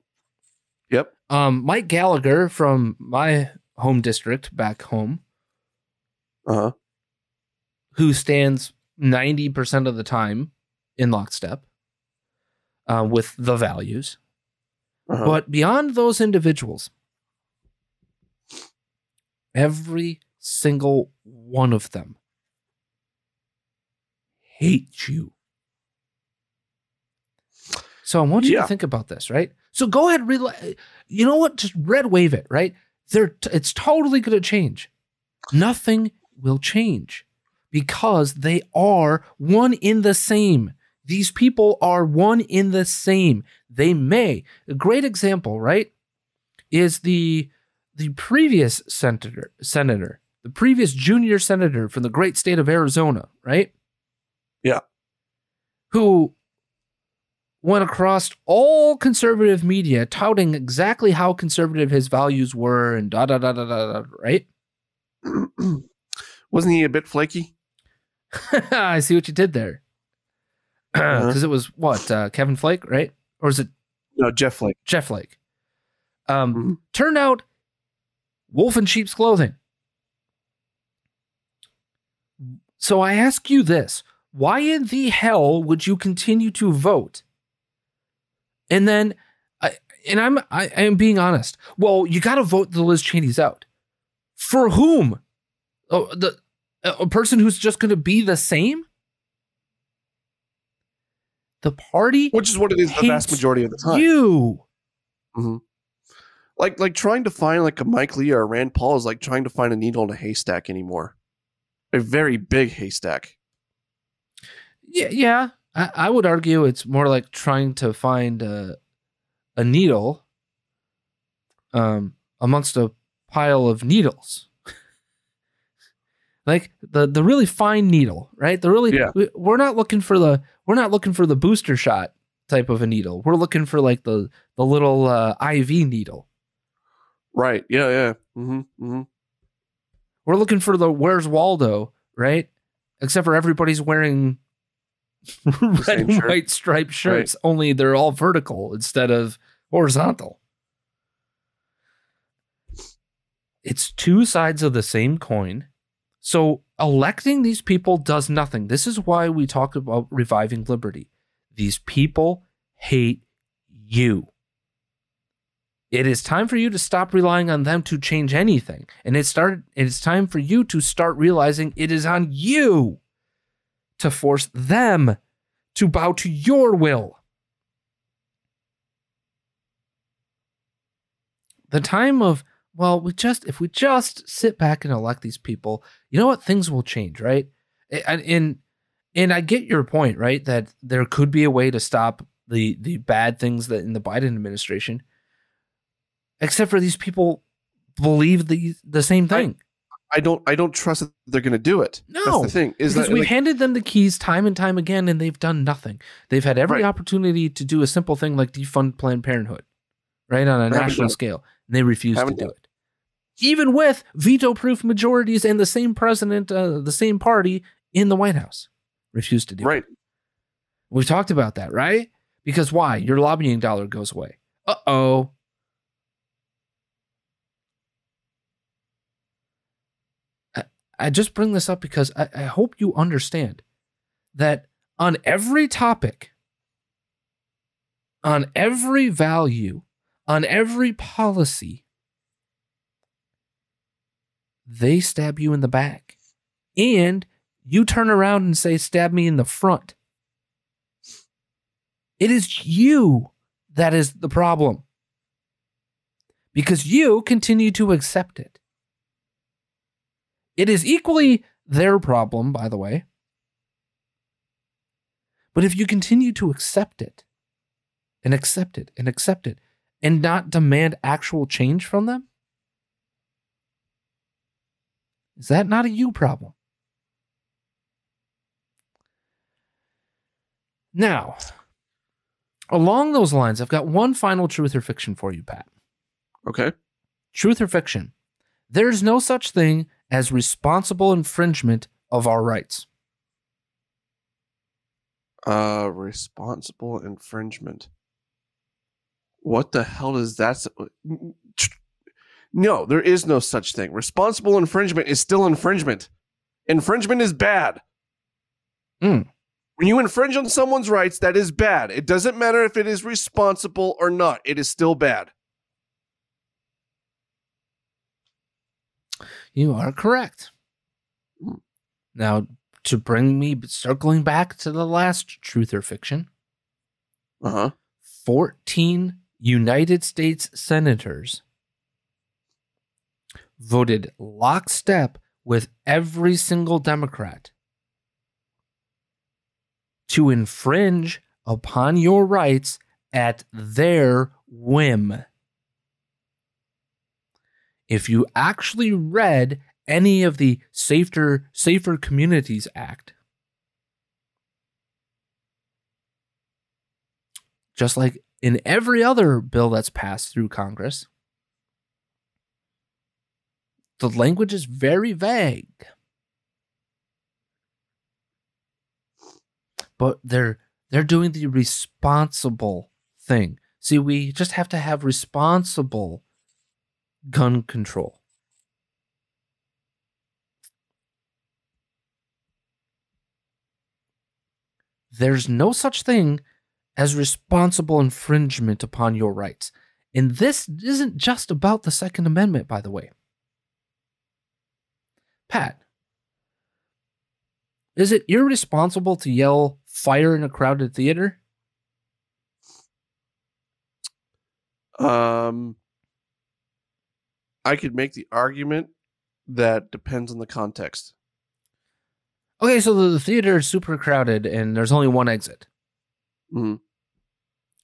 Yep. um, Mike Gallagher from my home district back home, Uh huh. who stands 90% of the time in lockstep uh, with the values. Uh-huh. But beyond those individuals, every single one of them hate you. So I want you Yeah. to think about this, right? So go ahead, rela- you know what? Just red wave it, right? They're t- it's totally going to change. Nothing will change because they are one in the same. These people are one in the same. They may. A great example, right, is the the previous senator, senator, the previous junior senator from the great state of Arizona, right? Yeah. Who went across all conservative media touting exactly how conservative his values were and da da da da da, da right? <clears throat> Wasn't he a bit flaky? <laughs> I see what you did there. Uh-huh. Because it was what uh, Kevin Flake, right? Or is it No, Jeff Flake. Jeff Flake? Um, Mhm. Turned out, wolf in sheep's clothing. So I ask you this: Why in the hell would you continue to vote? And then, I, and I'm I, I am being honest. Well, you got to vote the Liz Cheney's out. For whom? Oh, the a a person who's just going to be the same. The party Which is what it is the vast majority of the time. You. Like like trying to find like a Mike Lee or a Rand Paul is like trying to find a needle in a haystack anymore. A very big haystack. Yeah, yeah. I, I would argue it's more like trying to find a, a needle um, amongst a pile of needles. Like the the really fine needle, right? The really Yeah. we, we're not looking for the we're not looking for the booster shot type of a needle. We're looking for like the the little uh, IV needle. Right. Yeah, yeah. Mm-hmm. Mm-hmm. We're looking for the Where's Waldo, right? Except for everybody's wearing <laughs> red and shirt. white striped shirts, only they're all vertical instead of horizontal. It's two sides of the same coin. So electing these people does nothing. This is why we talk about reviving liberty. These people hate you. It is time for you to stop relying on them to change anything. And it started it's time for you to start realizing it is on you to force them to bow to your will. The time of, well, we just, if we just sit back and elect these people, you know what? Things will change, right? And, and, and I get your point, right? That there could be a way to stop the, the bad things that in the Biden administration, except for these people believe the, the same thing. I don't I don't trust that they're going to do it. No, That's the thing is because that we've like, handed them the keys time and time again, and they've done nothing. They've had every Right. opportunity to do a simple thing like defund Planned Parenthood, right on a national scale, and they refuse to do it. Even with veto-proof majorities and the same president, uh, the same party in the White House, refuse to do it. right. We've talked about that, right? Because why? Your lobbying dollar goes away. Uh oh. I just bring this up because I, I hope you understand that on every topic, on every value, on every policy, they stab you in the back. And you turn around and say, stab me in the front. It is you that is the problem because you continue to accept it. It is equally their problem, by the way. But if you continue to accept it and accept it and accept it and not demand actual change from them, is that not a you problem? Now, along those lines, I've got one final truth or fiction for you, Pat. Okay. Truth or fiction? There's no such thing as responsible infringement of our rights. Uh responsible infringement. What the hell does that No, there is no such thing. Responsible infringement is still infringement. Infringement is bad. Mm. When you infringe on someone's rights, that is bad. It doesn't matter if it is responsible or not. It is still bad. You are correct. Now, to bring me circling back to the last truth or fiction, Uh-huh. 14 United States senators voted lockstep with every single Democrat to infringe upon your rights at their whim. If you actually read any of the Safer Safer Communities Act, just like in every other bill that's passed through Congress, the language is very vague. But they're they're doing the responsible thing. See, we just have to have responsible gun control. There's no such thing as responsible infringement upon your rights. And this isn't just about the Second Amendment, by the way. Pat, is it irresponsible to yell fire in a crowded theater? Um I could make the argument that depends on the context. Okay, so the theater is super crowded and there's only one exit. Mhm.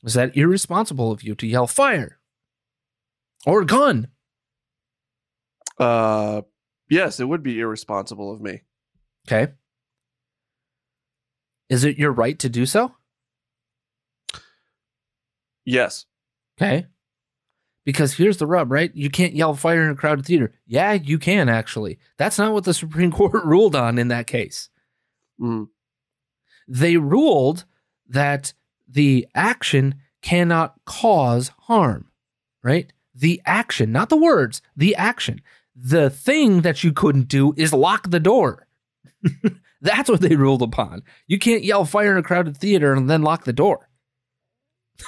Is that irresponsible of you to yell fire or gun? Uh yes, it would be irresponsible of me. Okay. Is it your right to do so? Yes. Okay. Because here's the rub, right? You can't yell fire in a crowded theater. Yeah, you can actually. That's not what the <laughs> Supreme Court ruled on in that case. Mhm. They ruled that the action cannot cause harm, right? The action, not the words, the action. The thing that you couldn't do is lock the door. <laughs> That's what they ruled upon. You can't yell fire in a crowded theater and then lock the door. <laughs>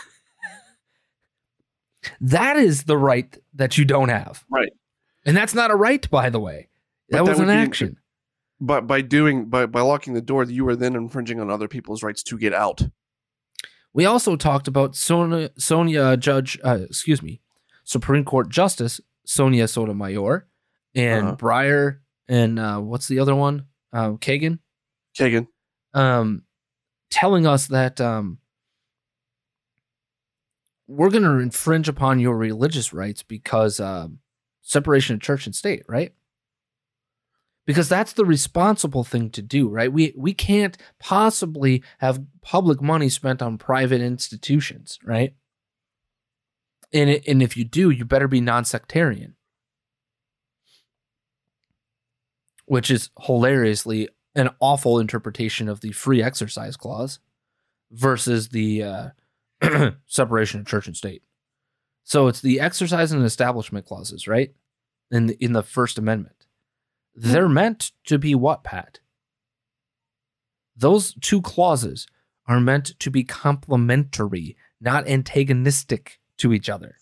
that is the right that you don't have. Right. And that's not a right, by the way. But That that was an be- action. but by doing by by locking the door, you are then infringing on other people's rights to get out. We also talked about Sonia, Sonia Judge, uh, excuse me, Supreme Court Justice Sonia Sotomayor and Uh-huh. Breyer and uh, what's the other one? Uh, Kagan. Kagan. um, telling us that um, we're going to infringe upon your religious rights because um, separation of church and state, right? Because that's the responsible thing to do, right? We we can't possibly have public money spent on private institutions, right? And it, and if you do, you better be non-sectarian. Which is hilariously an awful interpretation of the free exercise clause versus the uh, <clears throat> separation of church and state. So it's the exercise and establishment clauses, right? In the, in the First Amendment, they're meant to be what, Pat? Those two clauses are meant to be complementary, not antagonistic to each other.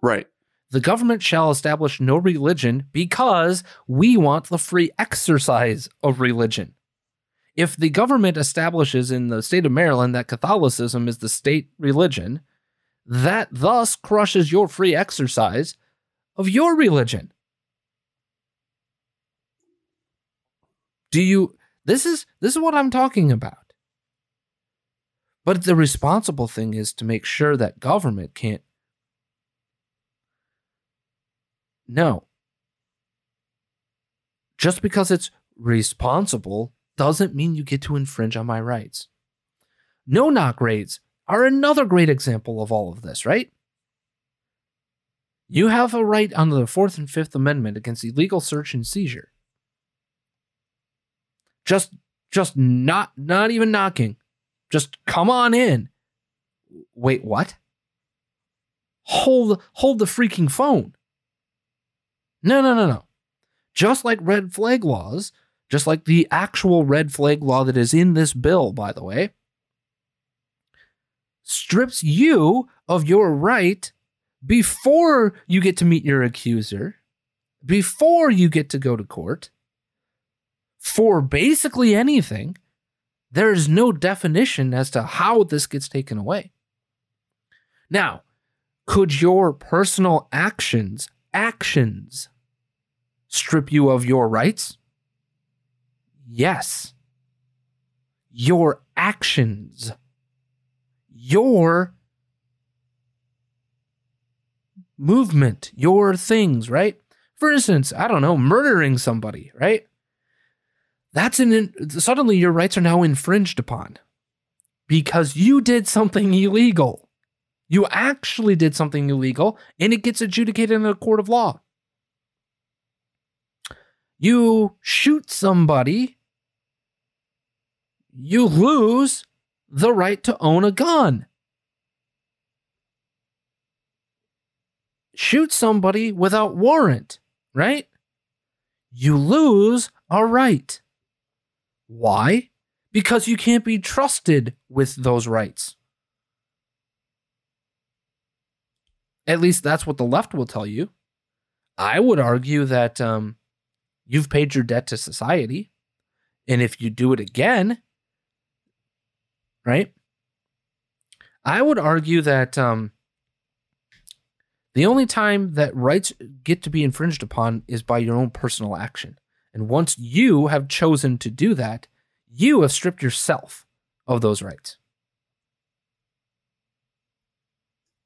Right. The government shall establish no religion because we want the free exercise of religion. If the government establishes in the state of Maryland that Catholicism is the state religion, that thus crushes your free exercise of your religion. Do you this is this is what I'm talking about. But the responsible thing is to make sure that government can't No. Just because it's responsible doesn't mean you get to infringe on my rights. No knock raids are another great example of all of this, right? You have a right under the Fourth and Fifth Amendment against illegal search and seizure. Just just not not even knocking. Just come on in. Wait, what? Hold hold the freaking phone. No, no, no, no. Just like red flag laws, just like the actual red flag law that is in this bill, by the way, strips you of your right before you get to meet your accuser, before you get to go to court, for basically anything. There is no definition as to how this gets taken away. Now, could your personal actions, actions, strip you of your rights? Yes. Your actions, your movement, your things, right? For instance, I don't know, murdering somebody, right? That's an in, suddenly your rights are now infringed upon because you did something illegal. You actually did something illegal and it gets adjudicated in a court of law. You shoot somebody, you lose the right to own a gun. Shoot somebody without warrant, right? You lose a right. Why? Because you can't be trusted with those rights. At least that's what the left will tell you. I would argue that um, you've paid your debt to society. And if you do it again, right? I would argue that um, the only time that rights get to be infringed upon is by your own personal action. And once you have chosen to do that, you have stripped yourself of those rights.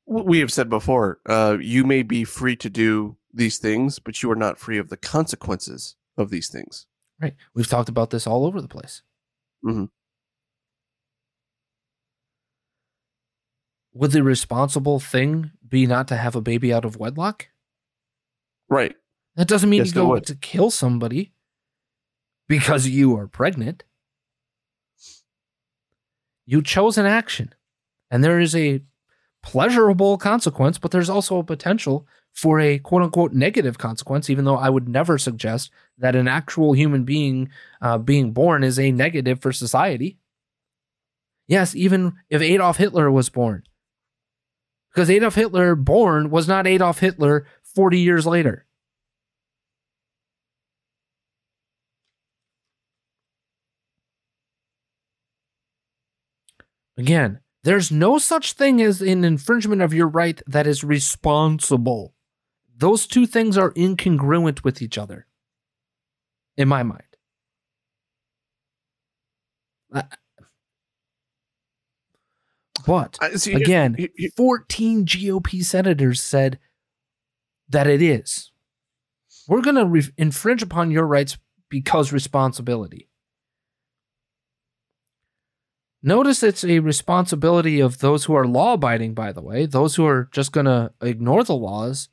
We have said before, uh, you may be free to do these things, but you are not free of the consequences of these things. Right. We've talked about this all over the place. Mhm. Would the responsible thing be not to have a baby out of wedlock? Right. That doesn't mean Yes, you go to kill somebody because you are pregnant. You chose an action, and there is a pleasurable consequence, but there's also a potential for a quote unquote negative consequence, even though I would never suggest that an actual human being uh, being born is a negative for society. Yes, even if Adolf Hitler was born, because Adolf Hitler born was not Adolf Hitler 40 years later. Again, there's no such thing as an infringement of your right that is responsible. Those two things are incongruent with each other, in my mind. Uh, But I- see, again, you- you- 14 GOP senators said that it is. We're going to re- infringe upon your rights because responsibility. Notice it's a responsibility of those who are law abiding, by the way, those who are just going to ignore the laws.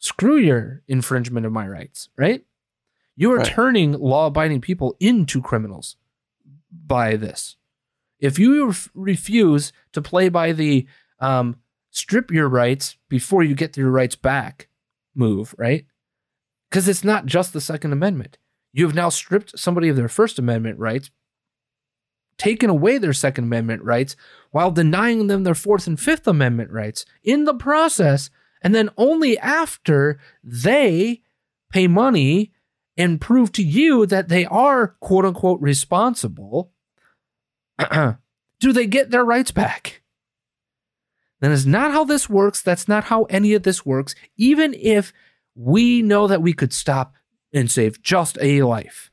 Screw your infringement of my rights, right? You are Right. turning law abiding people into criminals by this. If you ref- refuse to play by the um, strip your rights before you get your rights back move, right? Because it's not just the Second Amendment. You have now stripped somebody of their First Amendment rights, taken away their Second Amendment rights, while denying them their Fourth and Fifth Amendment rights in the process. And then only after they pay money and prove to you that they are quote unquote responsible, <clears throat> do they get their rights back? That is not how this works. That's not how any of this works. Even if we know that we could stop and save just a life.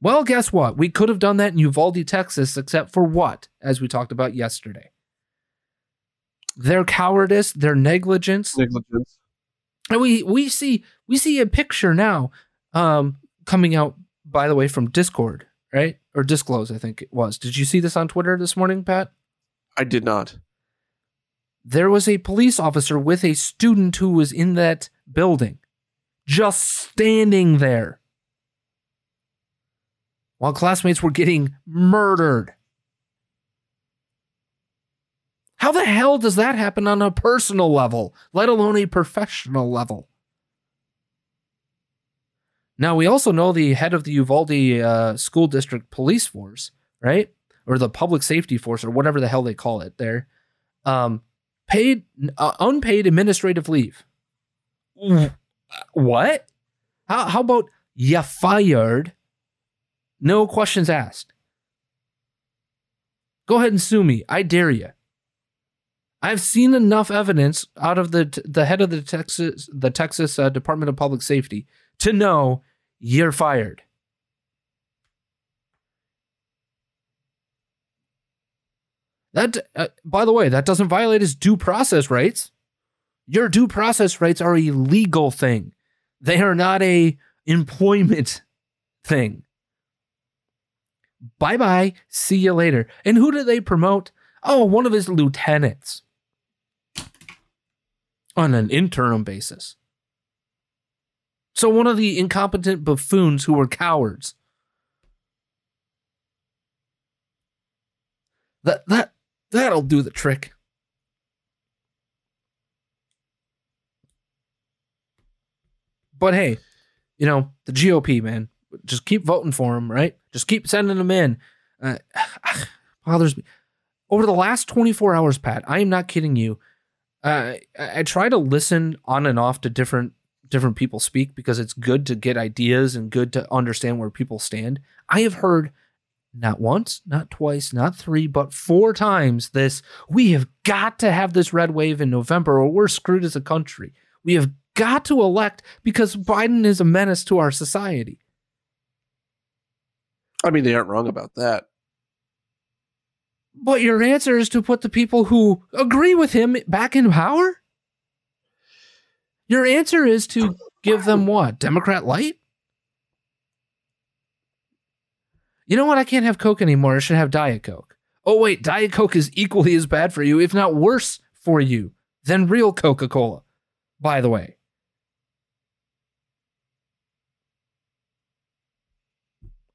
Well, guess what? We could have done that in Uvalde, Texas, except for what? As we talked about yesterday. Their cowardice, their negligence, negligence. and we we see we see a picture now um coming out by the way from Discord, right? Or Disclose, I think it was. Did you see this on Twitter this morning, Pat? I did not. There was a police officer with a student who was in that building just standing there while classmates were getting murdered. How the hell does that happen on a personal level, let alone a professional level? Now, we also know the head of the Uvalde uh, School District Police Force, right? Or the Public Safety Force, or whatever the hell they call it there, um, paid, uh, unpaid administrative leave. What? How, how about you fired? No questions asked. Go ahead and sue me. I dare you. I've seen enough evidence out of the the head of the Texas the Texas uh, Department of Public Safety to know you're fired. That, uh, by the way, that doesn't violate his due process rights. Your due process rights are a legal thing. They are not a employment thing. Bye bye. See you later. And who do they promote? Oh, one of his lieutenants on an interim basis. So one of the incompetent buffoons who were cowards. That that that'll do the trick. But hey, you know, the GOP, man, just keep voting for him, right? Just keep sending them in. Uh, <sighs> <sighs> bothers me. Over the last 24 hours, Pat, I am not kidding you. Uh, I, I try to listen on and off to different different people speak because it's good to get ideas and good to understand where people stand. I have heard not once, not twice, not three, but four times this we have got to have this red wave in November or we're screwed as a country. We have got to elect because Biden is a menace to our society. I mean, they aren't wrong about that. But your answer is to put the people who agree with him back in power? Your answer is to give them what? Democrat light? You know what? I can't have Coke anymore. I should have Diet Coke. Oh, wait. Diet Coke is equally as bad for you, if not worse for you, than real Coca Cola, by the way.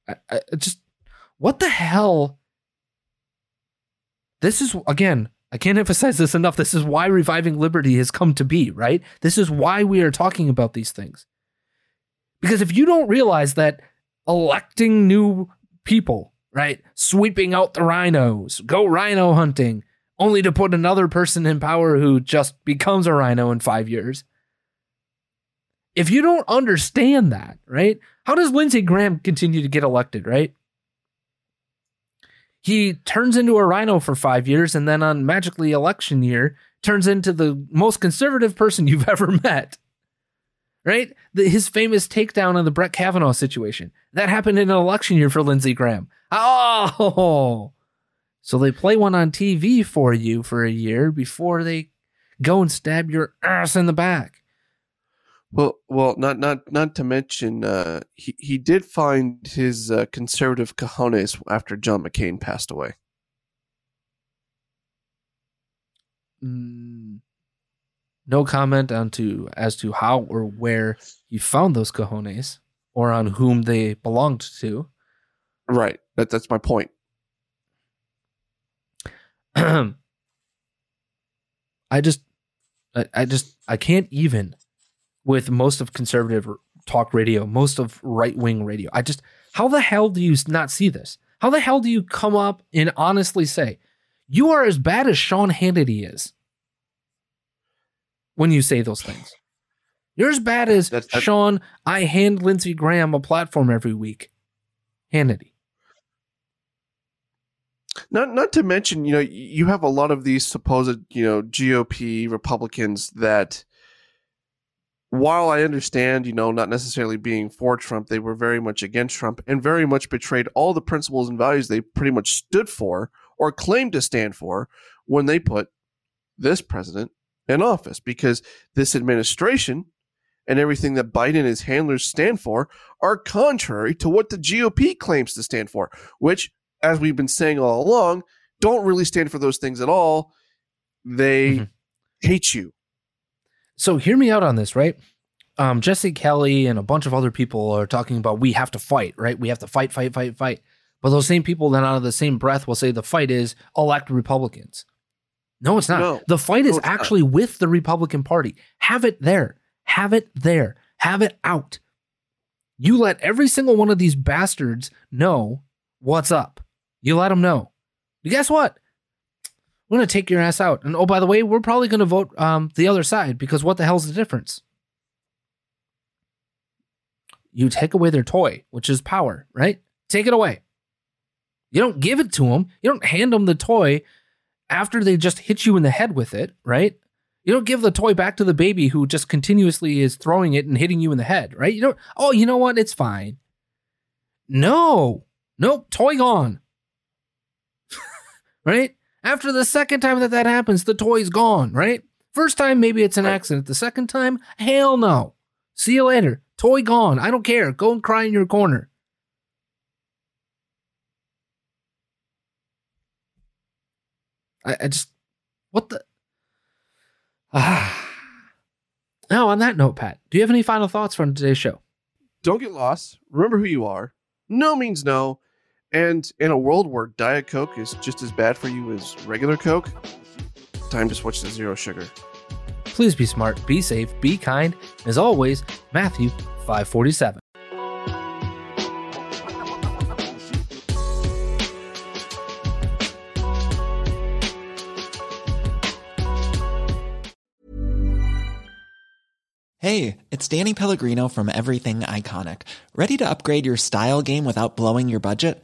I, I just, what the hell? This is, again, I can't emphasize this enough. This is why reviving liberty has come to be, right? This is why we are talking about these things. Because if you don't realize that electing new people, right, sweeping out the rhinos, go rhino hunting, only to put another person in power who just becomes a rhino in five years. If you don't understand that, right, how does Lindsey Graham continue to get elected, right? He turns into a RINO for five years and then on magically election year turns into the most conservative person you've <laughs> ever met. Right? The, his famous takedown of the Brett Kavanaugh situation. That happened in an election year for Lindsey Graham. Oh, so they play one on TV for you for a year before they go and stab your ass in the back. Well, well, not not not to mention, uh, he he did find his uh, conservative cojones after John McCain passed away. Mm, no comment on to as to how or where he found those cojones or on whom they belonged to. Right. That that's my point. <clears throat> I just, I, I just, I can't even with most of conservative talk radio, most of right wing radio. I just, how the hell do you not see this? How the hell do you come up and honestly say you are as bad as Sean Hannity is when you say those things? You're as bad as That's- that's- Sean. I hand Lindsey Graham a platform every week. Hannity. Not not to mention, you know, you have a lot of these supposed, you know, GOP Republicans that while I understand, you know, not necessarily being for Trump, they were very much against Trump and very much betrayed all the principles and values they pretty much stood for or claimed to stand for when they put this president in office because this administration and everything that Biden and his handlers stand for are contrary to what the GOP claims to stand for, which, as we've been saying all along, don't really stand for those things at all. They Mhm. hate you. So hear me out on this, right? Um, Jesse Kelly and a bunch of other people are talking about we have to fight, right? We have to fight, fight, fight, fight. But those same people then out of the same breath will say the fight is elect Republicans. No, it's not. No. the fight is No, not. actually with the Republican Party. Have it there. Have it there. Have it out. You let every single one of these bastards know what's up. You let them know. And guess what? We're going to take your ass out. And oh, by the way, we're probably going to vote um, the other side because what the hell's the difference? You take away their toy, which is power, right? Take it away. You don't give it to them. You don't hand them the toy after they just hit you in the head with it, right? You don't give the toy back to the baby who just continuously is throwing it and hitting you in the head, right? You don't, oh, you know what? It's fine. No, nope, toy gone. <laughs> right? After the second time that that happens, the toy's gone, right? First time, maybe it's an accident. The second time, hell no. See you later. Toy gone. I don't care. Go and cry in your corner. I, I just, what the? Ah. <sighs> Now, on that note, Pat, do you have any final thoughts from today's show? Don't get lost. Remember who you are. No means no. And in a world where Diet Coke is just as bad for you as regular Coke, time to switch to zero sugar. Please be smart, be safe, be kind. As always, Matthew 547. Hey, it's Danny Pellegrino from Everything Iconic. Ready to upgrade your style game without blowing your budget?